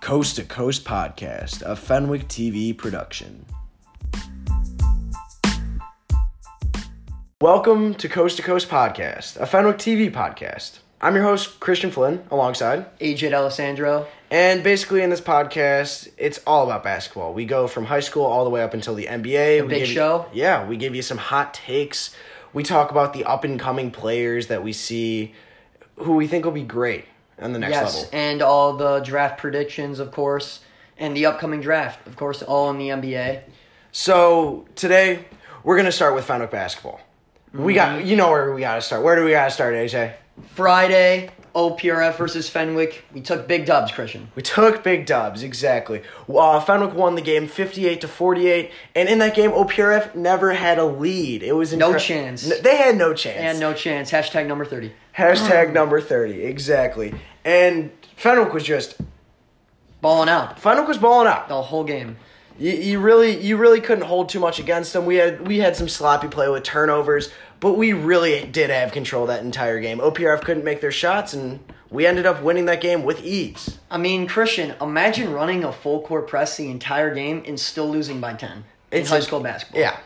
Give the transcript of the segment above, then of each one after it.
Coast to Coast Podcast, a Fenwick TV production. Welcome to Coast to Coast Podcast, a Fenwick TV podcast. I'm your host, Christian Flynn, alongside. Agent Alessandro. And basically, in this podcast, it's all about basketball. We go from high school all the way up until the NBA. We big you- show. yeah, we give you some hot takes. We talk about the up and coming players that we see who we think will be great on the next yes, level. and all the draft predictions, of course, and the upcoming draft, of course, all in the NBA. So today we're gonna start with Fenwick basketball. We Mm-hmm. got you know where we gotta start. Where do we gotta start, AJ? Friday, OPRF versus Fenwick. We took big dubs, Christian. We took big dubs, exactly. Uh, Fenwick won the game 58 to 48, and in that game, OPRF never had a lead. It was No chance. N- they had no chance. And no chance. Hashtag number 30. Hashtag number 30, exactly. And Fenwick was just Balling out Fenwick was balling out. the whole game. You, you really you really couldn't hold too much against them. We had we had some sloppy play with turnovers, but we really did have control that entire game. OPRF couldn't make their shots, and we ended up winning that game with ease. I mean, Christian, imagine running a full court press the entire game and still losing by 10 in It's high a- school basketball. Yeah.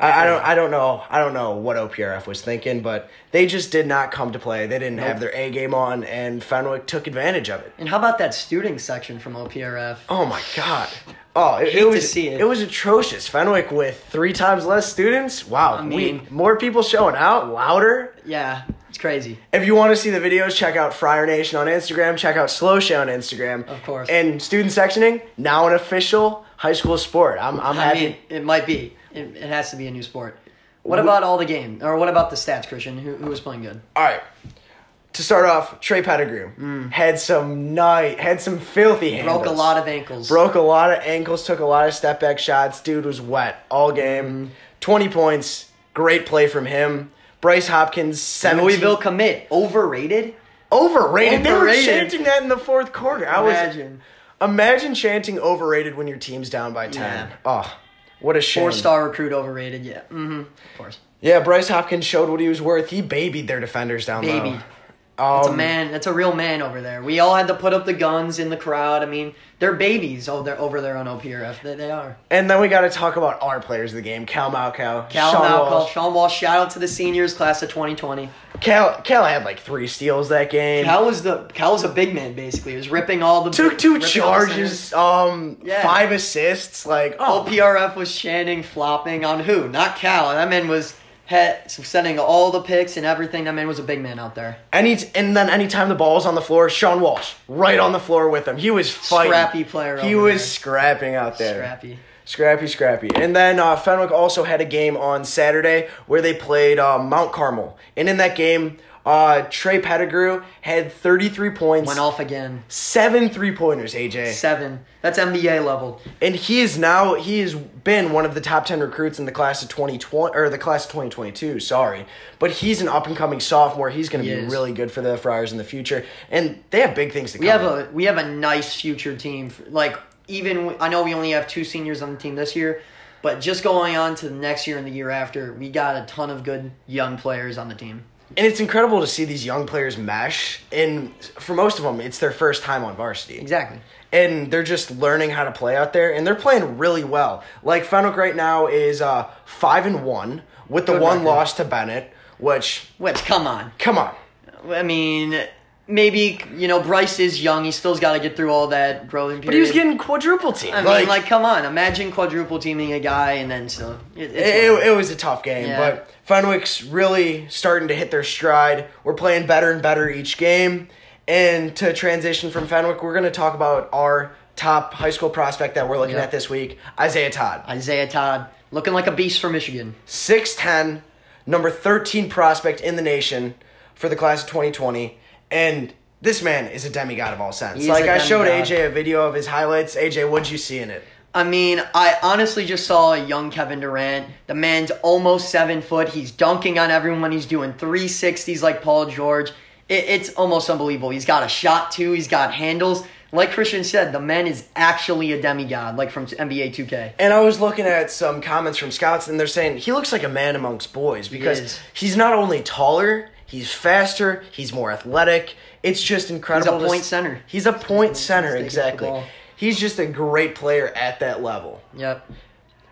I, I don't I don't know I don't know what OPRF was thinking, but they just did not come to play. They didn't have their A game on, and Fenwick took advantage of it. And how about that student section from OPRF? Oh my god! Oh, it, it was it. it was atrocious. Fenwick with three times less students. Wow, I we mean- more people showing out, louder. Yeah, it's crazy. If you want to see the videos, check out Friar Nation on Instagram. Check out Slow Show on Instagram. Of course. And student sectioning now an official high school sport. I'm I'm I happy. mean, it might be. It, it has to be a new sport. What about all the game? Or what about the stats, Christian? Who, who was playing good? All right. To start off, Trey Pettigrew had some night, had some filthy handles. Mm. Broke a lot of ankles. Broke a lot of ankles, took a lot of step back shots. Dude was wet all game. Mm-hmm. 20 points. Great play from him. Bryce Hopkins, 17. Louisville commit. Overrated? Overrated. They were chanting that in the fourth quarter. I was Imagine. imagine chanting overrated when your team's down by 10. Yeah. Oh, what a shame. Four star recruit overrated. Yeah. Mm-hmm. Of course. Yeah, Bryce Hopkins showed what he was worth. He babied their defenders down low. Babied. It's a Um, man. That's a real man over there. We all had to put up the guns in the crowd. I mean, they're babies over there, over there on OPRF. They, they are. And then we got to talk about our players of the game. Cal Malkow, Cal Sean Malcolm, Walsh. Sean Walsh. Shout out to the seniors class of 2020. Cal, Cal had like three steals that game. Cal was the Cal was a big man basically. He was ripping all the Took two ripping all the centers. charges, um, Yeah. five assists. Like, oh, OPRF was chanting, flopping on who? Not Cal. That man was had, sending all the picks and everything. That man was a big man out there. any and then anytime the ball was on the floor, Sean Walsh right on the floor with him. He was fighting. Scrappy player He was there. scrapping out there. Scrappy. Scrappy, scrappy. And then uh, Fenwick also had a game on Saturday where they played uh, Mount Carmel. And in that game, uh, Trey Pettigrew had 33 points, Went off again. seven three pointers, AJ. Seven. That's NBA level. And he is now, he has been one of the top 10 recruits in the class of 2020, or the class of 2022, sorry. But he's an up and coming sophomore. He's going to He be is. really good for the Friars in the future. And they have big things to We come. have a we have a nice future team. Like even I know we only have two seniors on the team this year, but just going on to the next year and the year after, we got a ton of good young players on the team. And it's incredible to see these young players mesh. And for most of them, it's their first time on varsity. Exactly. and they're just learning how to play out there, and they're playing really well. Like Fenwick right now is uh, five and one with the Good one record. loss to Bennett. Which, Which come on. come on, I mean, maybe you know Bryce is young. He still's got to get through all that growing period. but he was getting quadruple team. I mean, like, come on. Imagine quadruple teaming a guy and then still. It, it, it, it was a tough game, Yeah. but Fenwick's really starting to hit their stride. We're playing better and better each game. And to transition from Fenwick, we're going to talk about our top high school prospect that we're looking Yeah. at this week, Isaiah Todd. Isaiah Todd looking like a beast for Michigan. 6'10, number 13 prospect in the nation for the class of 2020. And this man is a demigod of all sense. He is Like, I showed demigod. AJ a video of his highlights. AJ, what'd you see in it? I mean, I honestly just saw a young Kevin Durant. The man's almost seven foot. He's dunking on everyone. He's doing 360s like Paul George. It, it's almost unbelievable. He's got a shot too. He's got handles. Like Christian said, the man is actually a demigod, like from NBA 2K. And I was looking at some comments from scouts, and they're saying he looks like a man amongst boys because he's not only taller, He's faster. He's more athletic. It's just incredible. He's a point center. He's a point center, taking up the exactly. He's just a great player at that level. Yep.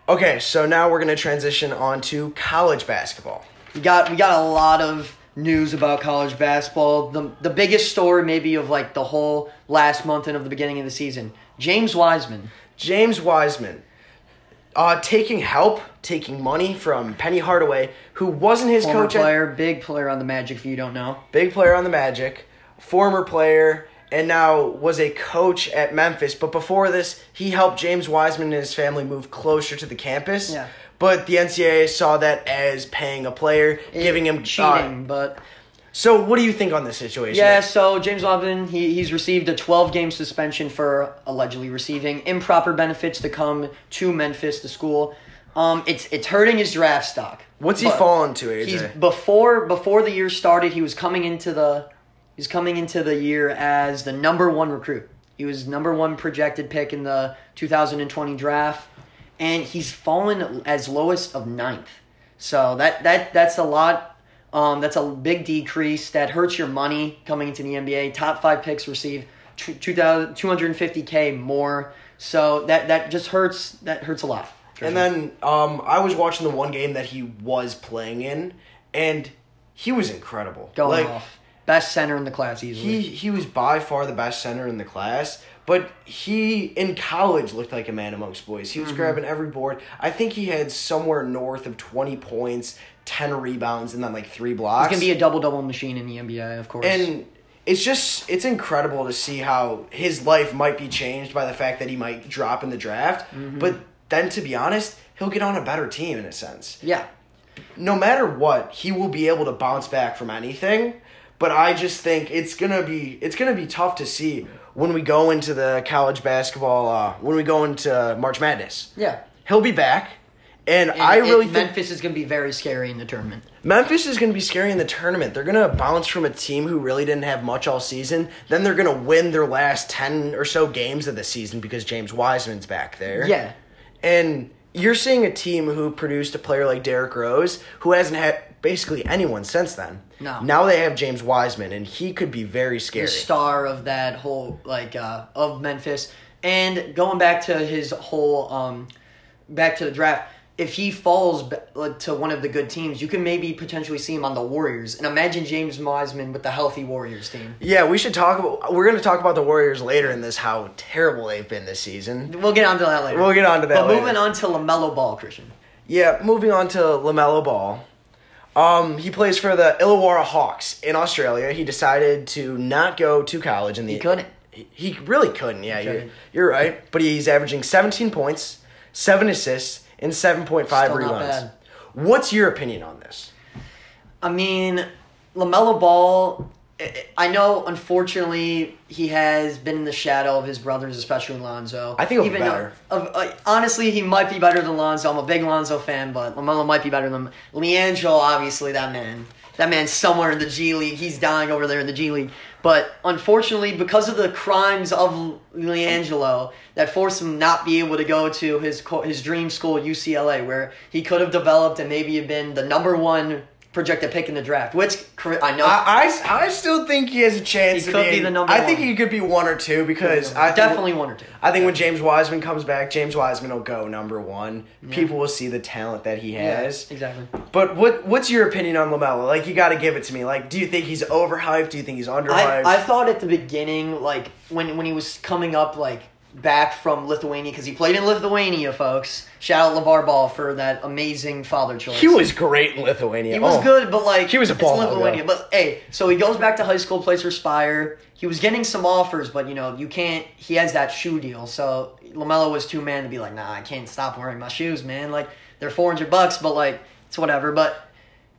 Okay, so now we're gonna transition on to college basketball. We got we got a lot of news about college basketball. The the biggest story maybe of like the whole last month and of the beginning of the season. James Wiseman. James Wiseman, uh, taking help, taking money from Penny Hardaway, who wasn't his Former coach at player, big player on the Magic if you don't know. big player on the Magic, former player, and now was a coach at Memphis. But before this, he helped James Wiseman and his family move closer to the campus. Yeah. But the NCAA saw that as paying a player, giving him uh, cheating, but so, what do you think on this situation? Yeah, so James Wiseman, he, he's received a 12 game suspension for allegedly receiving improper benefits to come to Memphis, the school. Um, it's it's hurting his draft stock. What's he fallen to, AJ? He's before before the year started, he was coming into the he's coming into the year as the number one recruit. He was number one projected pick in the 2020 draft, and he's fallen as lowest of ninth. So that that that's a lot. Um, that's a big decrease. That hurts your money coming into the NBA. Top five picks receive two- 2,000 250k more. So that that just hurts. That hurts a lot. And then um, I was watching the one game that he was playing in, and he was incredible. going like, off. Best center in the class easily. He he was by far the best center in the class, but he in college looked like a man amongst boys. Mm-hmm. He was grabbing every board. I think he had somewhere north of twenty points, ten rebounds, and then like three blocks. He's gonna be a double double machine in the NBA, of course. and it's just it's incredible to see how his life might be changed by the fact that he might drop in the draft. Mm-hmm. But then, to be honest, he'll get on a better team in a sense yeah, no matter what, he will be able to bounce back from anything. But I just think it's gonna be it's gonna be tough to see when we go into the college basketball uh, when we go into March Madness. yeah. He'll be back, and, And I really think Memphis is gonna be very scary in the tournament. Memphis is going to be scary in the tournament. They're going to bounce from a team who really didn't have much all season. Then they're going to win their last 10 or so games of the season because James Wiseman's back there. Yeah, And you're seeing a team who produced a player like Derrick Rose who hasn't had basically anyone since then. No. Now they have James Wiseman, and he could be very scary. the star of that whole like uh, of Memphis. And going back to his whole um, back to the draft, if he falls to one of the good teams, you can maybe potentially see him on the Warriors. And imagine James Wiseman with the healthy Warriors team. Yeah, we should talk about. We're going to talk about the Warriors later in this. How terrible they've been this season. We'll get onto that later. We'll get onto that But later. moving on to LaMelo Ball, Christian. Yeah, moving on to LaMelo Ball. Um, he plays for the Illawarra Hawks in Australia. He decided to not go to college in the. He couldn't. He, he really couldn't. Yeah, you're, couldn't. you're right. But he's averaging 17 points, seven assists, and 7.5 Still rebounds. What's your opinion on this? I mean, LaMelo Ball. I- know, unfortunately, he has been in the shadow of his brothers, especially Lonzo. I think Even though- better. Of, uh, honestly, he might be better than Lonzo. I'm a big Lonzo fan, but LaMelo might be better than LiAngelo. Obviously, that man, that man's somewhere in the G League. He's dying over there in the G League. But unfortunately, because of the crimes of LiAngelo, that forced him not be able to go to his his dream school, UCLA, where he could have developed and maybe have been the number one projected pick in the draft. Which I know I, I, I still think he has a chance. He could be being- the number I think one. he could be one or two because I think- definitely one or two. I think when James Wiseman comes back, James Wiseman will go number one. People will see the talent that he has. exactly. But what what's your opinion on LaMelo? Like you got to give it to me. Like, do you think he's overhyped? Do you think he's underhyped? I, I thought at the beginning, like when when he was coming up, like back from Lithuania, because he played in Lithuania, folks. Shout out LaVar Ball for that amazing father choice. he was great in Lithuania. He was Oh. good, but like He was a ball Lithuania. yeah. But hey, so he goes back to high school, plays for Spire. He was getting some offers, but you know you can't. He has that shoe deal, so LaMelo was too man to be like, nah, I can't stop wearing my shoes, man. Like they're four hundred bucks, but like it's whatever. But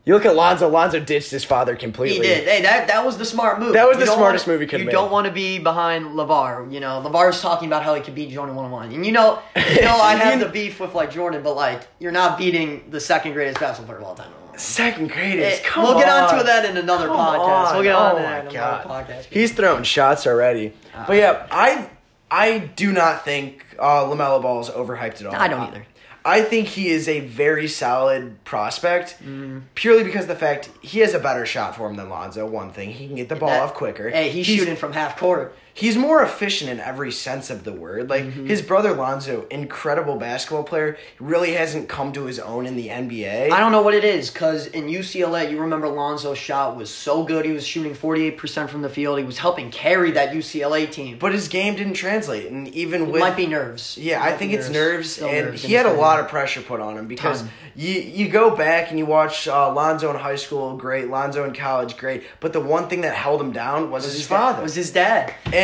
You look at Lonzo. Lonzo ditched his father completely. He did. Hey, that that was the smart move. That was You the smartest wanna- move he could've You made. don't want to be behind LaVar. You know, LaVar's talking about how he could beat Jordan one on one, and you know, you know, I have the beef with like Jordan, but like you're not beating the second greatest basketball player of all time. Second greatest. Eh, Come we'll get onto that in another Come podcast. on. We'll get on oh to that in God. another podcast. He's throwing shots already. but yeah, I I do not think uh, LaMelo Ball is overhyped at all. I don't either. I think he is a very solid prospect, Mm-hmm. purely because of the fact he has a better shot for him than Lonzo. One thing, he can get the ball That- off quicker. Hey, he's, shooting from half court. He's more efficient in every sense of the word. Like Mm-hmm. his brother Lonzo, incredible basketball player, really hasn't come to his own in the NBA. I don't know what it is because in UCLA, you remember Lonzo's shot was so good. He was shooting 48% from the field. He was helping carry that UCLA team. but his game didn't translate, and even it with might be nerves. Yeah, I think it's nerves, and nerves he had a lot of pressure put on him because you you go back and you watch uh, Lonzo in high school, great. Lonzo in college, great. But the one thing that held him down was, his, dad- father. Was his dad. and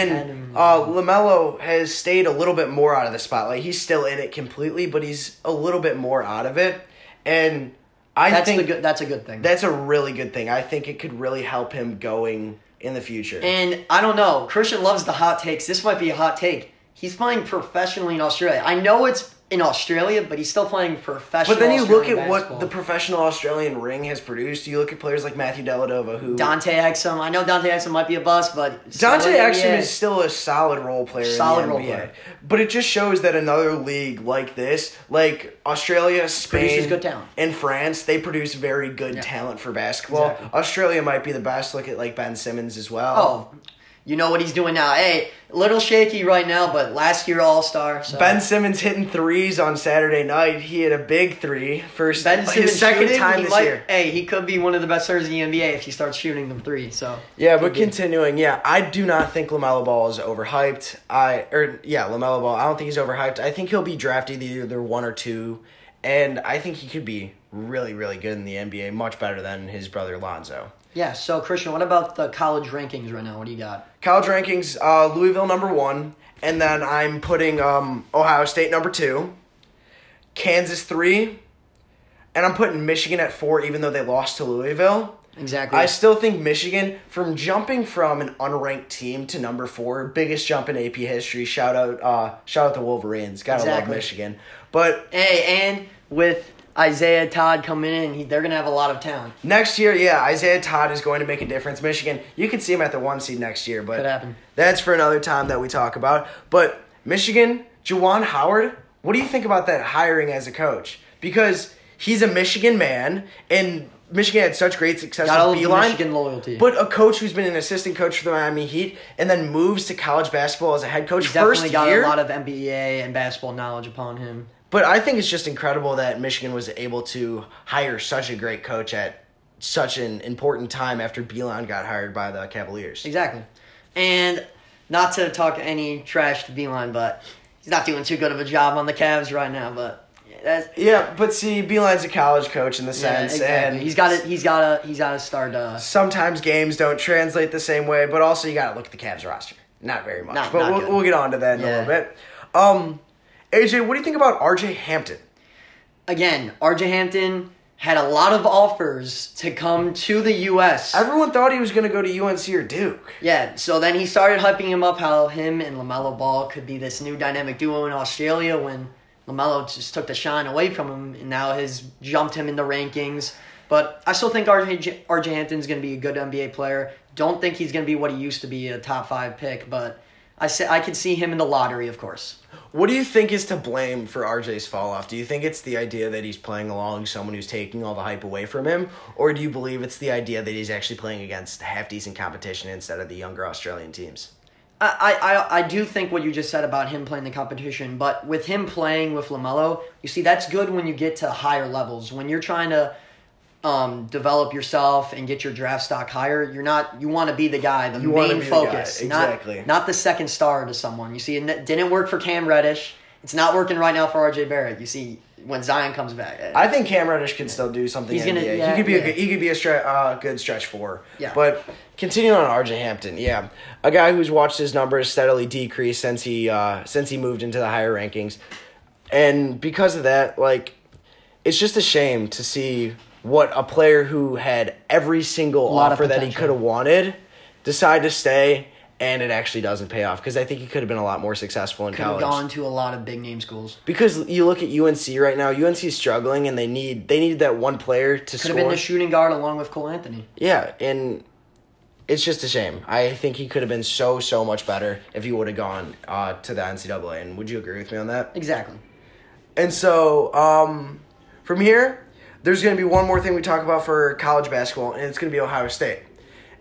uh, LaMelo has stayed a little bit more out of the spotlight. He's still in it completely, but he's a little bit more out of it. And I that's think good. That's a good thing. that's a really good thing. I think it could really help him going in the future. And I don't know. Christian loves the hot takes. This might be a hot take. He's playing professionally in Australia. I know it's in Australia, but he's still playing professional. But then you look Australian at what the professional Australian ring has produced. You look at players like Matthew Dellavedova, who Dante Exum. I know Dante Exum might be a bust, but Dante Exum is still a solid role player Solid in the role NBA. player. But it just shows that another league like this, like Australia, Spain, Produces good talent. and France, they produce very good Yeah. talent for basketball. Exactly. Australia might be the best. Look at like Ben Simmons as well. Oh, you know what he's doing now. Hey, little shaky right now, but last year All Star. So. Ben Simmons hitting threes on Saturday night. He hit a big three. First, Ben Simmons his second shooting, time this might- year. Hey, he could be one of the best players in the NBA if he starts shooting them three. So Yeah, but be. continuing, yeah, I do not think LaMelo Ball is overhyped. I or yeah, LaMelo Ball. I don't think he's overhyped. I think he'll be drafted either one or two, and I think he could be really, really good in the NBA, much better than his brother Lonzo. Yeah. So Christian, what about the college rankings right now? What do you got? College rankings: uh, Louisville number one, and then I'm putting um, Ohio State number two, Kansas three, and I'm putting Michigan at four, even though they lost to Louisville. Exactly. I still think Michigan, from jumping from an unranked team to number four, biggest jump in AP history. Shout out, uh, shout out the Wolverines. Gotta love Michigan. But hey, and with Isaiah Todd coming in, he, they're gonna have a lot of talent. next year, yeah, Isaiah Todd is going to make a difference. Michigan, you could see him at the one seed next year, but Could happen. that's for another time that we talk about. But Michigan, Juwan Howard, what do you think about that hiring as a coach? Because he's a Michigan man, and Michigan had such great success Got all with the Beilein. Michigan loyalty. But a coach who's been an assistant coach for the Miami Heat and then moves to college basketball as a head coach He's definitely first got year. a lot of NBA and basketball knowledge upon him. But I think it's just incredible that Michigan was able to hire such a great coach at such an important time after Beilein got hired by the Cavaliers. Exactly. And not to talk any trash to Beilein, but he's not doing too good of a job on the Cavs right now. But that's Yeah, but see, Beilein's a college coach in the yeah, sense, exactly. and he's got to he's got to he's got to start. Uh, sometimes games don't translate the same way, but also you got to look at the Cavs roster. Not very much, Not- but not we'll, good. we'll get on to that in a little bit. Um, AJ, what do you think about RJ Hampton? again, RJ Hampton had a lot of offers to come to the U.S. Everyone thought he was going to go to UNC or Duke. Yeah, so then he started hyping him up how him and LaMelo Ball could be this new dynamic duo in Australia when LaMelo just took the shine away from him and now has jumped him in the rankings. But I still think RJ, RJ Hampton's going to be a good NBA player. Don't think he's going to be what he used to be, a top five pick, but I, say, I could see him in the lottery, of course. What do you think is to blame for RJ's fall off? Do you think it's the idea that he's playing along someone who's taking all the hype away from him? Or do you believe it's the idea that he's actually playing against half decent competition instead of the younger Australian teams? I, I, I do think what you just said about him playing the competition, but with him playing with LaMelo, you see, that's good when you get to higher levels. When you're trying to um, develop yourself and get your draft stock higher, you're not, you want to be the guy, the You main be the focus. exactly. Not, not the second star to someone. You see, it didn't work for Cam Reddish. It's not working right now for RJ Barrett. You see, when Zion comes back. I think Cam Reddish can still do something. He's gonna- yeah, he could be yeah. a good, he could be a stre- uh, good stretch four. Yeah. But continuing on RJ Hampton, yeah, a guy who's watched his numbers steadily decrease since he uh, since he moved into the higher rankings, and because of that, like, it's just a shame to see what a player who had every single offer that he could have wanted decide to stay. And it actually doesn't pay off because I think he could have been a lot more successful in could have college. gone to a lot of big name schools. Because you look at UNC right now, UNC is struggling, and they need they need that one player to Could score. have been the shooting guard along with Cole Anthony. yeah, and it's just a shame. I think he could have been so so much better if he would have gone uh, to the NCAA. And would you agree with me on that? Exactly. And so, um, from here, there's going to be one more thing we talk about for college basketball, and it's going to be Ohio State.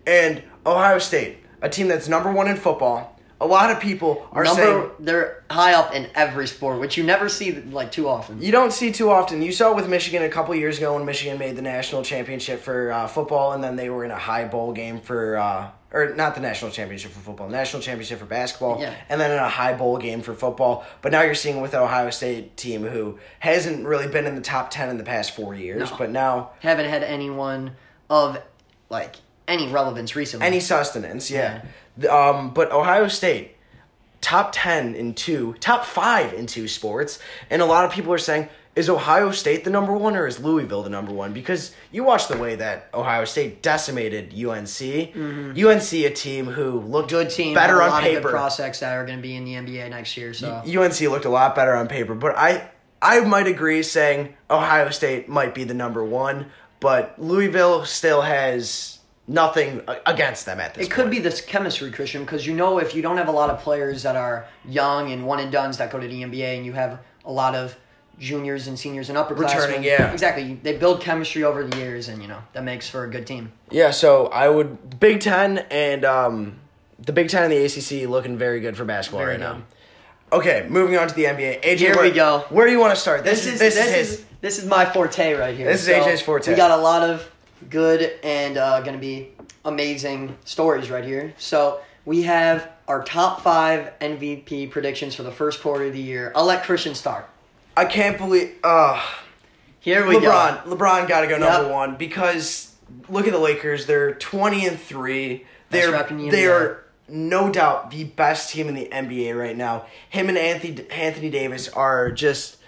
And Ohio State, a team that's number one in football. A lot of people are Number, saying they're high up in every sport, which you never see like too often. you don't see too often. You saw it with Michigan a couple years ago when Michigan made the national championship for uh, football, and then they were in a high bowl game for, uh, or not the national championship for football, national championship for basketball, Yeah. and then in a high bowl game for football. But now you're seeing with the Ohio State team who hasn't really been in the top ten in the past four years, No. but now Haven't had anyone of like any relevance recently. any sustenance, yeah. The- Um, but Ohio State, top ten in two, top five in two sports, and a lot of people are saying, is Ohio State the number one or is Louisville the number one? Because you watch the way that Ohio State decimated UNC. Mm-hmm. UNC, a team who looked good team, better a on lot of good paper. prospects that are going to be in the NBA next year. So UNC looked a lot better on paper, but I I might agree saying Ohio State might be the number one, but Louisville still has nothing against them at this It could point. be this chemistry, Christian, because you know if you don't have a lot of players that are young and one and duns that go to the NBA, and you have a lot of juniors and seniors and upperclassmen, Returning, yeah. exactly. They build chemistry over the years, and you know that makes for a good team. Yeah, so I would Big Ten and um, the Big Ten and the ACC looking very good for basketball Very right good. now. Okay, moving on to the NBA. AJ, Here where, we go. Where do you want to start? This, is this, is his. this is my forte right here. This is AJ's forte. We got a lot of good and uh, going to be amazing stories right here. So we have our top five MVP predictions for the first quarter of the year. I'll let Christian start. I can't believe. Uh, Here we LeBron. go. LeBron LeBron got to go number Yep. one because look at the Lakers. They're twenty and three. They're record in the they NBA. are no doubt the best team in the NBA right now. Him and Anthony Anthony Davis are just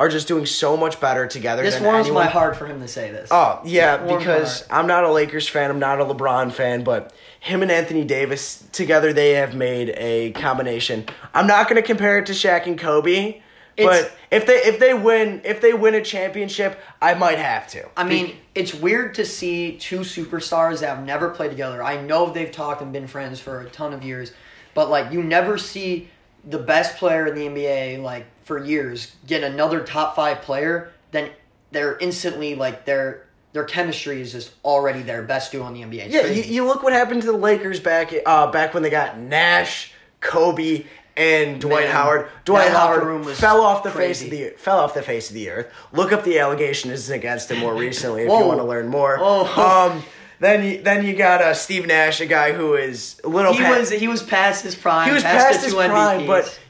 are just doing so much better together. This than warms anyone. my heart for him to say this. Oh yeah, because. I'm not a Lakers fan. I'm not a LeBron fan, but him and Anthony Davis together, they have made a combination. I'm not going to compare it to Shaq and Kobe, but if they if they win if they win a championship, I might have to. I mean, it's weird to see two superstars that have never played together. I know they've talked and been friends for a ton of years, but like you never see the best player in the NBA like for years get another top five player, then they're instantly like their their chemistry is just already their best duo in the NBA. It's yeah, you, you look what happened to the Lakers back uh, back when they got Nash, Kobe, and Dwight Man, Howard. Dwight Howard room fell off the face of the fell off the face of the earth. Look up the allegations against him more recently if you want to learn more. Oh. Um, then you, then you got uh, Steve Nash, a guy who is a little he was he was past his prime. he was past, past his prime, MVPs. but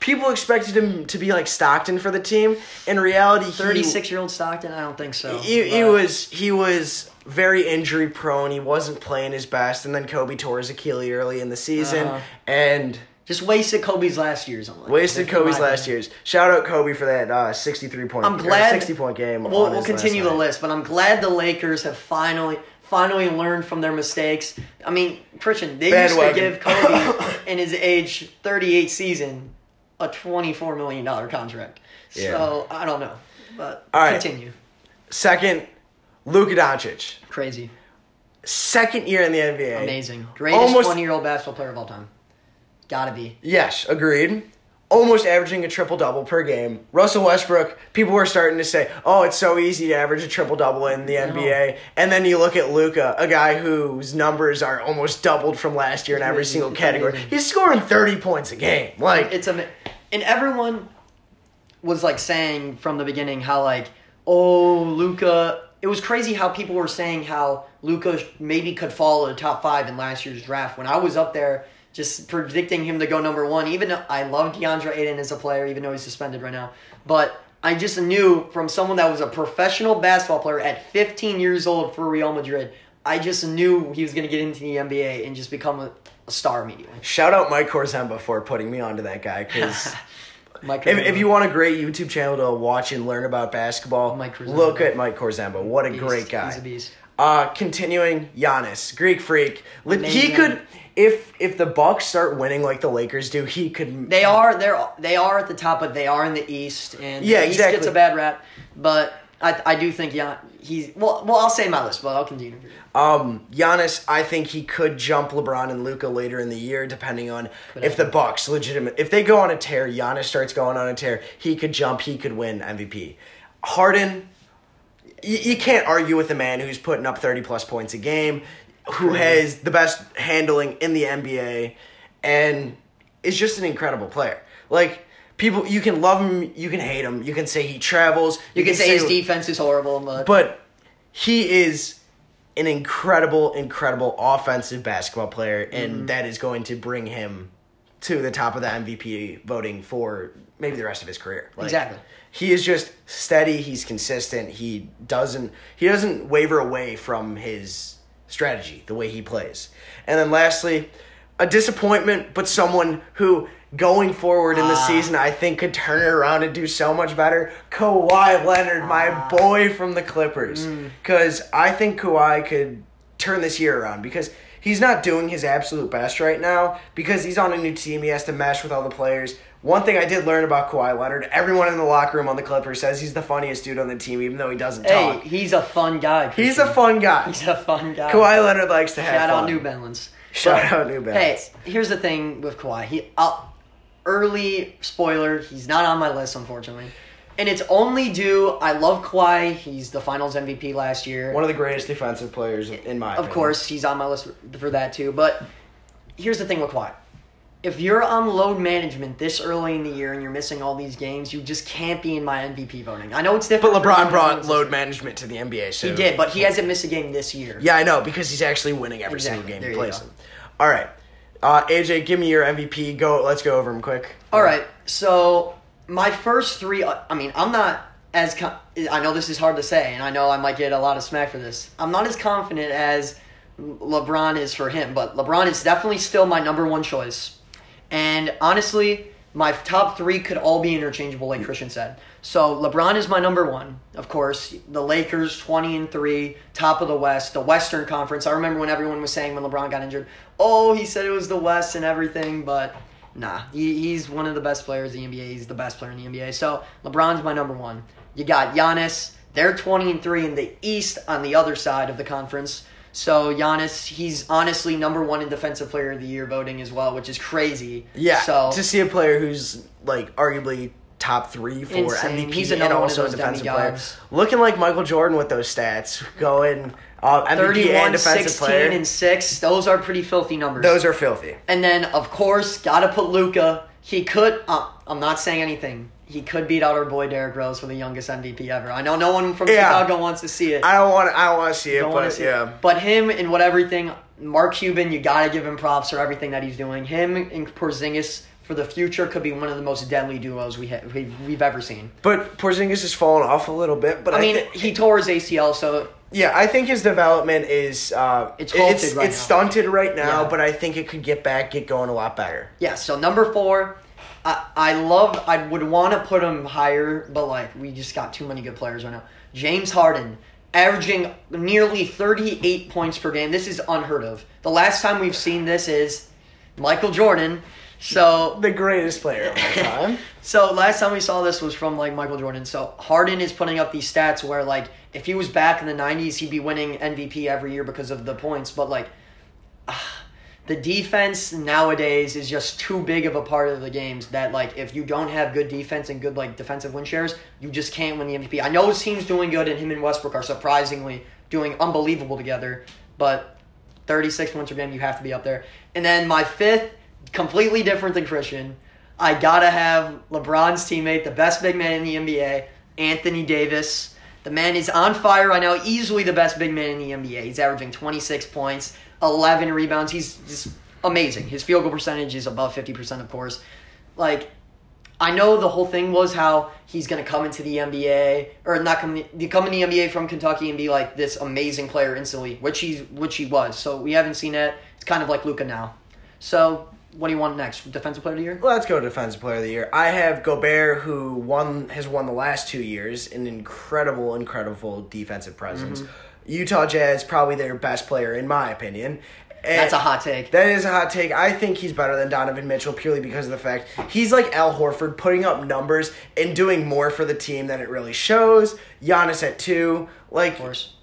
people expected him to be like Stockton for the team. In reality, thirty six year old Stockton, I don't think so. he, he was he was very injury prone. He wasn't playing his best, and then Kobe tore his Achilles early in the season, Uh-huh. and just wasted Kobe's last years. Like, wasted Kobe's last opinion. years. Shout out Kobe for that uh, sixty three point. I'm glad- sixty point game. We'll, we'll continue the list, but I'm glad the Lakers have finally finally learned from their mistakes. I mean, Christian, they used to give Kobe in his age 38 season a 24 million dollar contract. So I don't know, but All right. continue. Second, Luka Doncic, Crazy, second year in the NBA. amazing, greatest Almost- 20 year old basketball player of all time. Gotta be. Yes, agreed. Almost averaging a triple double per game. Russell Westbrook, people were starting to say, "Oh, it's so easy to average a triple double in the NBA." And then you look at Luka, a guy whose numbers are almost doubled from last year in every single category. He's scoring thirty points a game. Like, It's a and everyone was like saying from the beginning how like oh Luka. It was crazy how people were saying how Luka maybe could fall to the top five in last year's draft. When I was up there just predicting him to go number one, even though I love DeAndre Ayton as a player, even though he's suspended right now, but. I just knew from someone that was a professional basketball player at 15 years old for Real Madrid. I just knew he was going to get into the NBA and just become a, a star immediately. shout out Mike Korzemba for putting me onto that guy because. Mike If, if you want a great YouTube channel to watch and learn about basketball, Mike look at Mike Korzemba. What a Beast. great guy. He's a beast. Uh, continuing, Giannis, Greek freak. He could, if if the Bucks start winning like the Lakers do, he could. They are they're they are at the top, but they are in the East, and Yeah, East exactly. gets a bad rap. But I, I do think yeah he's well well I'll say my list, but I'll continue. Um, Giannis, I think he could jump LeBron and Luka later in the year, depending on if the Bucks legitimate. If they go on a tear, Giannis starts going on a tear. He could jump. He could win MVP. Harden, you, can't argue with a man who's putting up thirty plus points a game, who has the best handling in the NBA, and is just an incredible player. Like people, you can love him, you can hate him, you can say he travels, You can say his defense is horrible, but, but he is an incredible, incredible offensive basketball player, and Mm-hmm. that is going to bring him to the top of the MVP voting for maybe the rest of his career. Like, Exactly. He is just steady. He's consistent. He doesn't. He doesn't waver away from his strategy, the way he plays. And then lastly, a disappointment, but someone who. Going forward in the Ah. season, I think could turn it around and do so much better. Kawhi Leonard, my Ah. boy from the Clippers, Mm. because I think Kawhi could turn this year around because he's not doing his absolute best right now because he's on a new team. He has to mesh with all the players. One thing I did learn about Kawhi Leonard, everyone in the locker room on the Clippers says he's the funniest dude on the team, even though he doesn't hey, talk. he's a fun guy. He's a fun guy. he's a fun guy. Kawhi Leonard likes to have Shout fun. out New Balance. Shout But, out New Balance. Hey, here's the thing with Kawhi. He uh, early spoiler. He's not on my list, unfortunately, and it's only due. I love Kawhi. He's the Finals MVP last year. One of the greatest defensive players in my of opinion. course, he's on my list for, that too. But here's the thing with Kawhi. If you're on load management this early in the year and you're missing all these games, you just can't be in my MVP voting. I know it's different. But LeBron brought load management to the NBA, so He did, but he hasn't missed a game this year. Yeah, I know because he's actually winning every Exactly. single game There he plays in. All right, uh, AJ, give me your MVP. Go. Let's go over him quick. All right, so my first three. uh, I mean, I'm not as. con- I know this is hard to say, and I know I might get a lot of smack for this. I'm not as confident as LeBron is for him, but LeBron is definitely still my number one choice. And honestly, my top three could all be interchangeable, like Christian said. So LeBron is my number one, of course. The Lakers, twenty and three, top of the West, the Western Conference. I remember when everyone was saying when LeBron got injured, oh, he said it was the West and everything, but nah, he, he's one of the best players in the NBA. He's the best player in the NBA. So LeBron's my number one. You got Giannis. They're twenty and three in the East on the other side of the conference. So Giannis, he's honestly number one in Defensive Player of the Year voting as well, which is crazy. Yeah. So to see a player who's like arguably top three for Insane. MVP He's and also a defensive player, looking like Michael Jordan with those stats, going uh, MVP 31, and defensive 16, player. and 6. Those are pretty filthy numbers. those are filthy. and then, of course, got to put Luka. He could, uh, I'm not saying anything. He could beat out our boy Derrick Rose for the youngest MVP ever. I know no one from Yeah. Chicago wants to see it. I don't want. I don't want to see it, Don't but see yeah. it. But him and what everything, Mark Cuban, you got to give him props for everything that he's doing. Him and Porzingis for the future could be one of the most deadly duos we ha- we've, we've ever seen. But Porzingis has fallen off a little bit. But I, I mean, thi- he tore his ACL, so Yeah, I think his development is uh, It's halted it's, right it's stunted right now, Yeah. but I think it could get back, get going a lot better. Yeah, so number four, I, I love, I would want to put him higher, but like, we just got too many good players right now. James Harden, averaging nearly 38 points per game. This is unheard of. The last time we've seen this is Michael Jordan. So, The greatest player of all time. so last time we saw this was from like Michael Jordan. So Harden is putting up these stats where like if he was back in the '90s, he'd be winning MVP every year because of the points. But like ah, the defense nowadays is just too big of a part of the games that like if you don't have good defense and good like defensive win shares, you just can't win the MVP. I know his team's doing good, and him and Westbrook are surprisingly doing unbelievable together. But 36 points per game, you have to be up there. And then my fifth, completely different than Christian. I gotta have LeBron's teammate, the best big man in the NBA, Anthony Davis. The man is on fire right now, easily the best big man in the NBA. He's averaging 26 points, 11 rebounds. He's just amazing. His field goal percentage is above 50%, of course. Like, I know the whole thing was how he's going to come into the NBA or not come come in the NBA from Kentucky and be like this amazing player instantly, which he which he was. So we haven't seen that. It's kind of like Luka now. So what do you want next? Defensive player of the year? Let's go defensive player of the year. I have Gobert, who won has won the last two years, an incredible, incredible defensive presence. Mm-hmm. Utah Jazz probably their best player in my opinion, That's a hot take. That is a hot take. I think he's better than Donovan Mitchell purely because of the fact he's like Al Horford, putting up numbers and doing more for the team than it really shows. Giannis at two, like of course.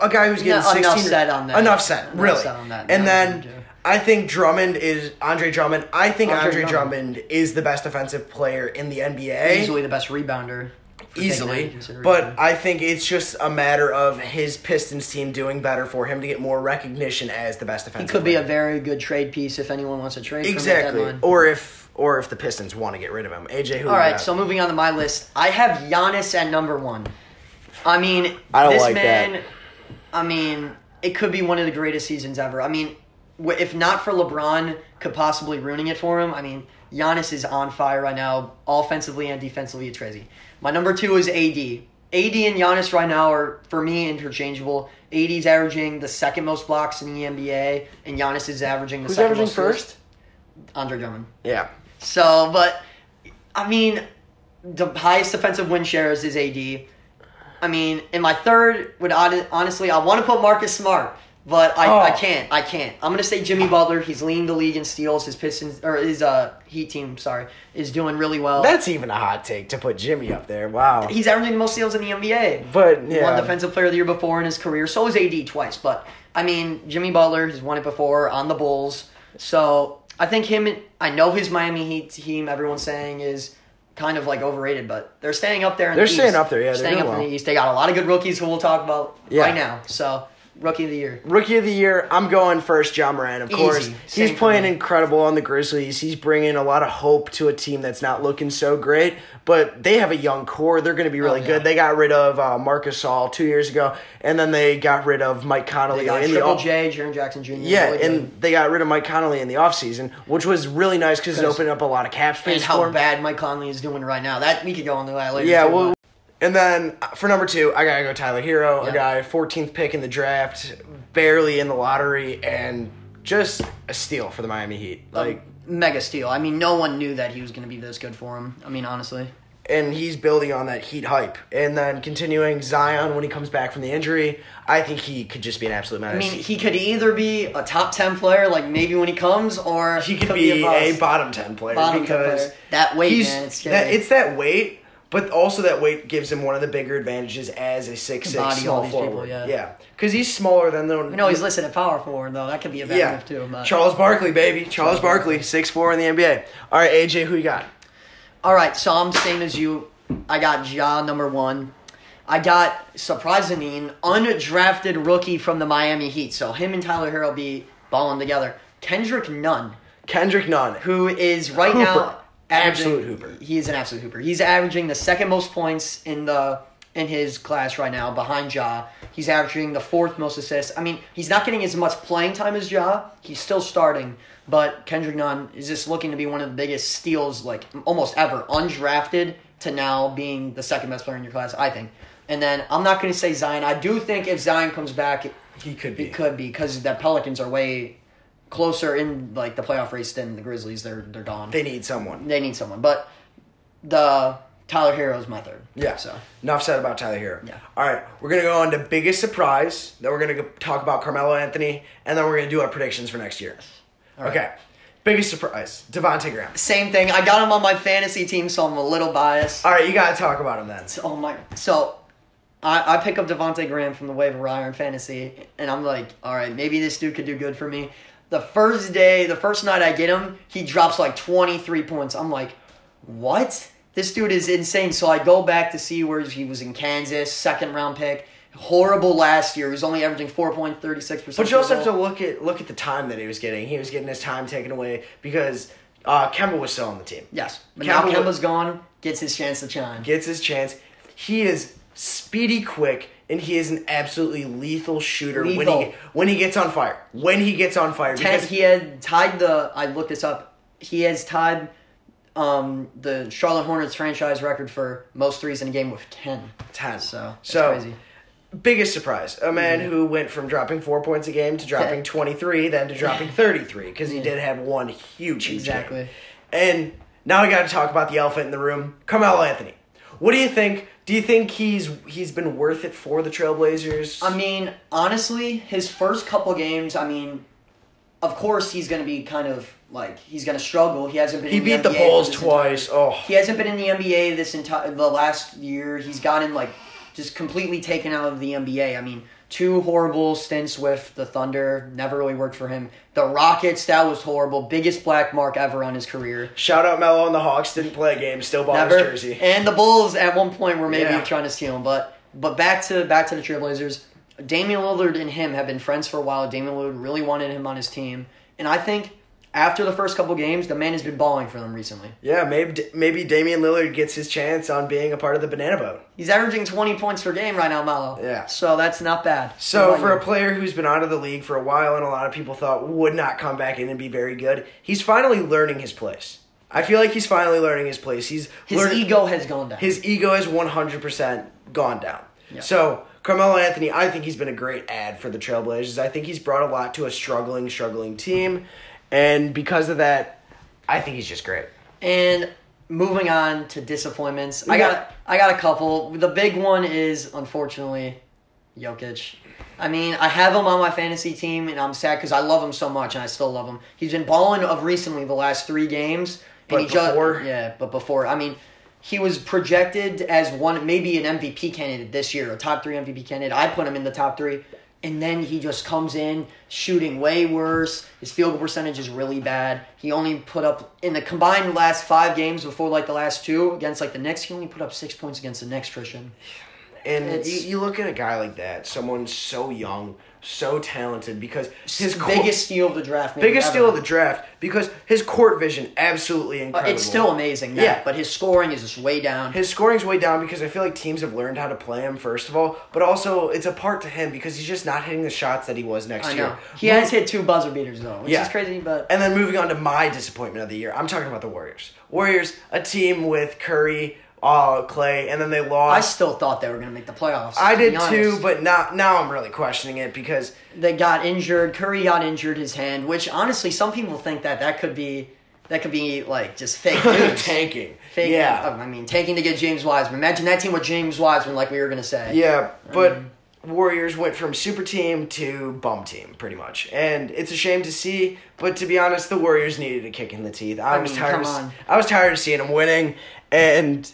a guy who's getting No, enough 16 said on that. Enough said, really. Enough said on that. And Yeah, then. I think Drummond is Andre Drummond. I think Andre Andre, Drummond. Drummond. is the best defensive player in the NBA. Easily the best rebounder. for taking that Easily, but I think it's just a matter of his Pistons team doing better for him to get more recognition as the best defensive. he defensive. could be a very good trade piece if anyone wants to trade. exactly, From the or if or if the Pistons want to get rid of him. AJ, who? All you so moving on to my list, I have Giannis at number one. I mean, I don't this like man. that. I mean, it could be one of the greatest seasons ever. I mean, w- if not for LeBron, could possibly ruining it for him. I mean, Giannis is on fire right now, offensively and defensively. It's crazy. My number two is AD. AD and Giannis right now are for me interchangeable. AD's averaging the second most blocks in the NBA, and Giannis is averaging the who's second averaging most first? Andre Drummond. Yeah, So, but I mean, the highest defensive win shares is AD. I mean, in my third, would honestly, I want to put Marcus Smart, but I, Oh. I can't. I can't. I'm gonna say Jimmy Butler. He's leading the league in steals. His Pistons or his uh Heat team, sorry, is doing really well. that's even a hot take to put Jimmy up there. Wow, He's averaging the most steals in the NBA. but yeah, Won Defensive Player of the Year before in his career. So is AD twice. But I mean, Jimmy Butler has won it before on the Bulls. So I think him. and- I know his Miami Heat team. Everyone's saying is kind of like overrated, but they're staying up there. In They're the staying up there, yeah, they're staying up in the East. They got a lot of good rookies who we'll talk about Yeah. right now. So rookie of the year. Rookie of the year, I'm going first, Ja Morant, of Easy. course. Same He's playing incredible on the Grizzlies. He's bringing a lot of hope to a team that's not looking so great, but they have a young core. They're going to be really Oh, yeah. good. They got rid of uh, Marc Gasol two years ago, and then they got rid of Mike Conley in the Triple off- J, Jaren Jackson Jr. Yeah, really good. and they got rid of Mike Conley in the offseason, which was really nice because it opened up a lot of cap space. and how bad Mike Conley is doing right now. That we could go into that later. Yeah, too, well, and then uh, for number two, I gotta go Tyler Herro, a guy 14th pick in the draft, barely in the lottery, and just a steal for the Miami Heat. Like, mega steal. I mean, no one knew that he was going to be this good for him. I mean, honestly. and he's building on that Heat hype, and then continuing Zion when he comes back from the injury. I think he could just be an absolute I mean, he could either be a top ten player, like maybe when he comes, or he could be, bust. a, bottom 10 player Bottom 10 because player. That weight, man, it's scary. that, it's that weight. But also that weight gives him one of the bigger advantages as a six To six all small these people, forward. yeah. yeah, because he's smaller than the. You know, he's listed at power forward though. That could be a bad Yeah, move too. But. Charles Barkley, baby. Charles Barkley, six four in the NBA. All right, AJ, who you got? All right, so I'm same as you. I got Ja number one. I got surprisingly an undrafted rookie from the Miami Heat. So him and Tyler Herro be balling together. Kendrick Nunn. Kendrick Nunn. who is right Hooper. now Absolute hooper. He is an absolute hooper. He's averaging the second most points in the in his class right now, behind Ja. He's averaging the fourth most assists. I mean, he's not getting as much playing time as Ja. He's still starting, but Kendrick Nunn is just looking to be one of the biggest steals, like almost ever, undrafted to now being the second best player in your class. I think. And then I'm not going to say Zion. I do think if Zion comes back, He could be. it could be because the Pelicans are way closer in like the playoff race than the Grizzlies. They're they're gone. They need someone. They need someone, but the Tyler Herro's my third. Yeah. So Enough said about Tyler Herro. Yeah. All right, we're gonna go on to biggest surprise. Then we're gonna talk about Carmelo Anthony, and then we're gonna do our predictions for next year. Right. Okay. Biggest surprise, Devonte Graham. same thing. I got him on my fantasy team, so I'm a little biased. All right, you gotta talk about him then. Oh my! So I I pick up Devonte Graham from the waiver wire in fantasy, and I'm like, all right, maybe this dude could do good for me. The first day, the first night I get him, he drops like 23 points. I'm like, what? This dude is insane. So I go back to see where he was in Kansas, second round pick. Horrible last year. He was only averaging 4.36 percent. But you also have to look at look at the time that he was getting. He was getting his time taken away because uh, Kemba was still on the team. Yes, but now Kemba wa- Kemba's gone. Gets his chance to shine. Gets his chance. He is speedy, quick, and he is an absolutely lethal shooter when he when he gets on fire. When he gets on fire, Ten, because he had tied the. I looked this up. He has tied um, the Charlotte Hornets franchise record for most threes in a game with ten. ten. So so crazy. biggest surprise: a man who went from dropping four points a game to dropping twenty three, then to dropping thirty three because he Yeah. did have one huge, huge Exactly. game. And now we got to talk about the elephant in the room, Carmelo Anthony. What do you think? Do you think he's he's been worth it for the Trailblazers? I mean, honestly, his first couple games. I mean, of course he's going to be kind of like he's going to struggle. He hasn't been. He beat the NBA Bulls twice. entire- Oh, he hasn't been in the NBA this entire the last year. He's gotten like just completely taken out of the NBA. I mean, two horrible stints with the Thunder never really worked for him. The Rockets that was horrible. Biggest black mark ever on his career. shout out Melo and the Hawks. Didn't play a game. Still bought Never. his jersey. And the Bulls at one point were maybe Yeah. trying to steal him, but but back to back to the Trailblazers. Damian Lillard and him have been friends for a while. Damian Lillard really wanted him on his team, and I think after the first couple games, the man has been balling for them recently. Yeah, maybe maybe Damian Lillard gets his chance on being a part of the banana boat. He's averaging twenty points per game right now, Melo. Yeah. So that's not bad. So for about a player who's been out of the league for a while and a lot of people thought would not come back in and be very good, he's finally learning his place. I feel like he's finally learning his place. He's his learning- ego has gone down. his ego has 100% gone down. Yeah. So, Carmelo Anthony, I think he's been a great ad for the Trailblazers. I think he's brought a lot to a struggling, struggling team. And because of that, I think he's just great. And moving on to disappointments, I got I got a couple. The big one is unfortunately Jokic. I mean, I have him on my fantasy team, and I'm sad because I love him so much, and I still love him. He's been balling of recently the last three games, and But he just before? yeah, but before I mean. He was projected as one, maybe an MVP candidate this year, a top three MVP candidate. I put him in the top three, and then he just comes in shooting way worse. His field goal percentage is really bad. He only put up in the combined last five games before like the last two against like the Knicks. He only put up six points against the Knicks, Trishan. And you, you look at a guy like that, someone so young, so talented, because his His court- biggest steal of the draft. biggest ever. steal of the draft, because his court vision absolutely Uh, incredible. It's still amazing, that, Yeah. but his scoring is just way down. His scoring's way down because I feel like teams have learned how to play him first of all, but also it's a part to him because he's just not hitting the shots that he was next I year. know he has hit two buzzer beaters though, which Yeah. is crazy. But And then moving on to my disappointment of the year, I'm talking about the Warriors. Warriors, a team with Curry, uh, Klay, and then they lost. I still thought they were going to make the playoffs. I, to did too, but now now I'm really questioning it because they got injured. Curry got injured his hand, which honestly, some people think that that could be that could be like just fake news. tanking. Fake, yeah, I mean, tanking to get James Wiseman. Imagine that team with James Wiseman, like we were gonna say. Yeah, but Warriors went from super team to bum team, pretty much, and it's a shame to see. But to be honest, the Warriors needed a kick in the teeth. I, I was mean, tired. Of. I was tired of seeing them winning, and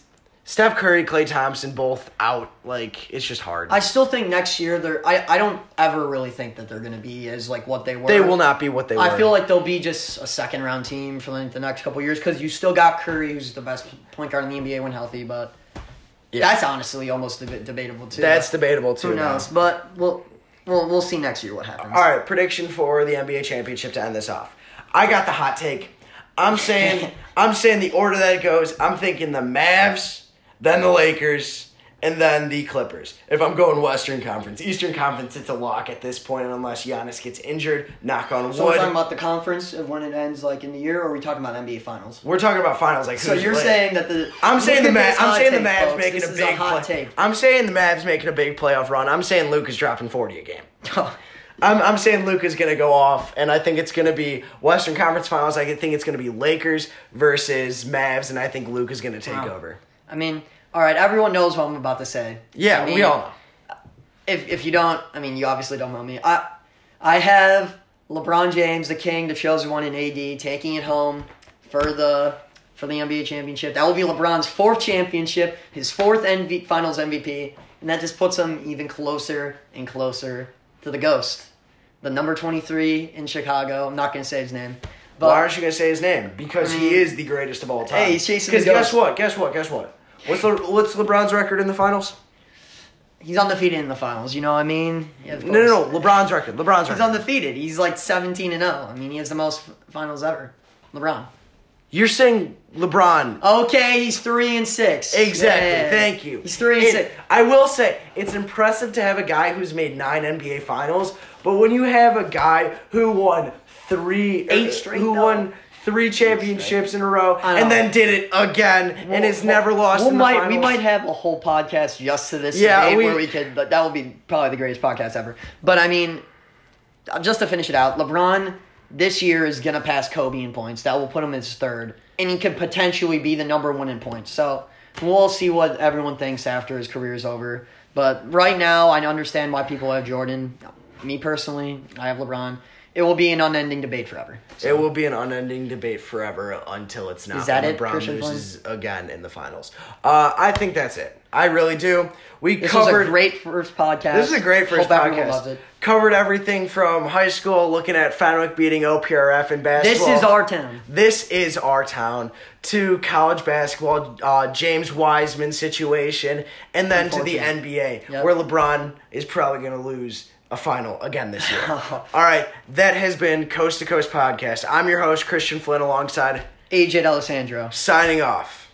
Steph Curry, Klay Thompson, both out. Like it's just hard. I still think next year they're. I, I don't ever really think that they're gonna be as like what they were. they will not be what they were. I feel like they'll be just a second round team for like the next couple years because you still got Curry, who's the best point guard in the NBA when healthy. But Yeah. that's honestly almost deb- debatable too. that's debatable too. who now. knows. But we'll we'll we'll see next year what happens. All right, prediction for the NBA championship to end this off. I got the hot take. I'm saying I'm saying the order that it goes. I'm thinking the Mavs, then the Lakers, and then the Clippers. If I'm going Western Conference, Eastern Conference, it's a lock at this point unless Giannis gets injured. Knock on wood. So we're talking about the conference of when it ends, like in the year, or are we talking about NBA Finals? We're talking about finals. Like So you're saying that the I'm saying the Mavs. I'm saying the Mavs folks. making This a is big hot play. take. I'm saying the Mavs making a big playoff run. I'm saying Luka is dropping 40 a game. I'm, I'm saying Luka's going to go off, and I think it's going to be Western Conference Finals. I think it's going to be Lakers versus Mavs, and I think Luka is going to take Wow. over. I mean, all right, everyone knows what I'm about to say. Yeah, I we all know. If if you don't, I mean, you obviously don't know me. I I have LeBron James, the king, the chosen one, in AD, taking it home for the for the NBA championship. That will be LeBron's fourth championship, his fourth MV, Finals MVP, and that just puts him even closer and closer to the ghost, the number twenty three in Chicago. I'm not gonna say his name, but Why aren't you going to say his name? Because I he mm. is the greatest of all time. Hey, he's chasing Because the guess what? Guess what? Guess what? What's the what's LeBron's record in the finals? he's undefeated in the finals. You know what I mean? Yeah, No, no, no. LeBron's record. LeBron's record. He's undefeated. He's like 17 and 0. I mean, he has the most finals ever. LeBron. You're saying LeBron Okay, he's 3 and 6. Exactly. Yeah. Thank you. He's 3 and It- 6. I will say it's impressive to have a guy who's made nine NBA Finals, but when you have a guy who won three, Eight er, straight, who won three championships in a row, and then did it again, and has never lost. We'll the might, we might have a whole podcast just to this Yeah, we- where we could, but that will be probably the greatest podcast ever. But I mean, just to finish it out, LeBron this year is going to pass Kobe in points. That will put him as third. And he could potentially be the number one in points. So we'll see what everyone thinks after his career is over. But right now, I understand why people have Jordan. Me personally, I have LeBron. It will be an unending debate forever. So, It will be an unending debate forever until it's not. Is that when it, LeBron Christian loses again in the finals. Uh, I think that's it. I really do. We this covered. great first podcast. This is a great first Hope podcast. Covered everything from high school, looking at Fenwick beating OPRF in basketball. This is our town. This is our town. To college basketball, uh, James Wiseman situation, and then to the NBA, Yep. where LeBron is probably going to lose a final again this year. All right, that has been Coast to Coast podcast. I'm your host Christian Flynn, alongside AJ Alessandro. signing off.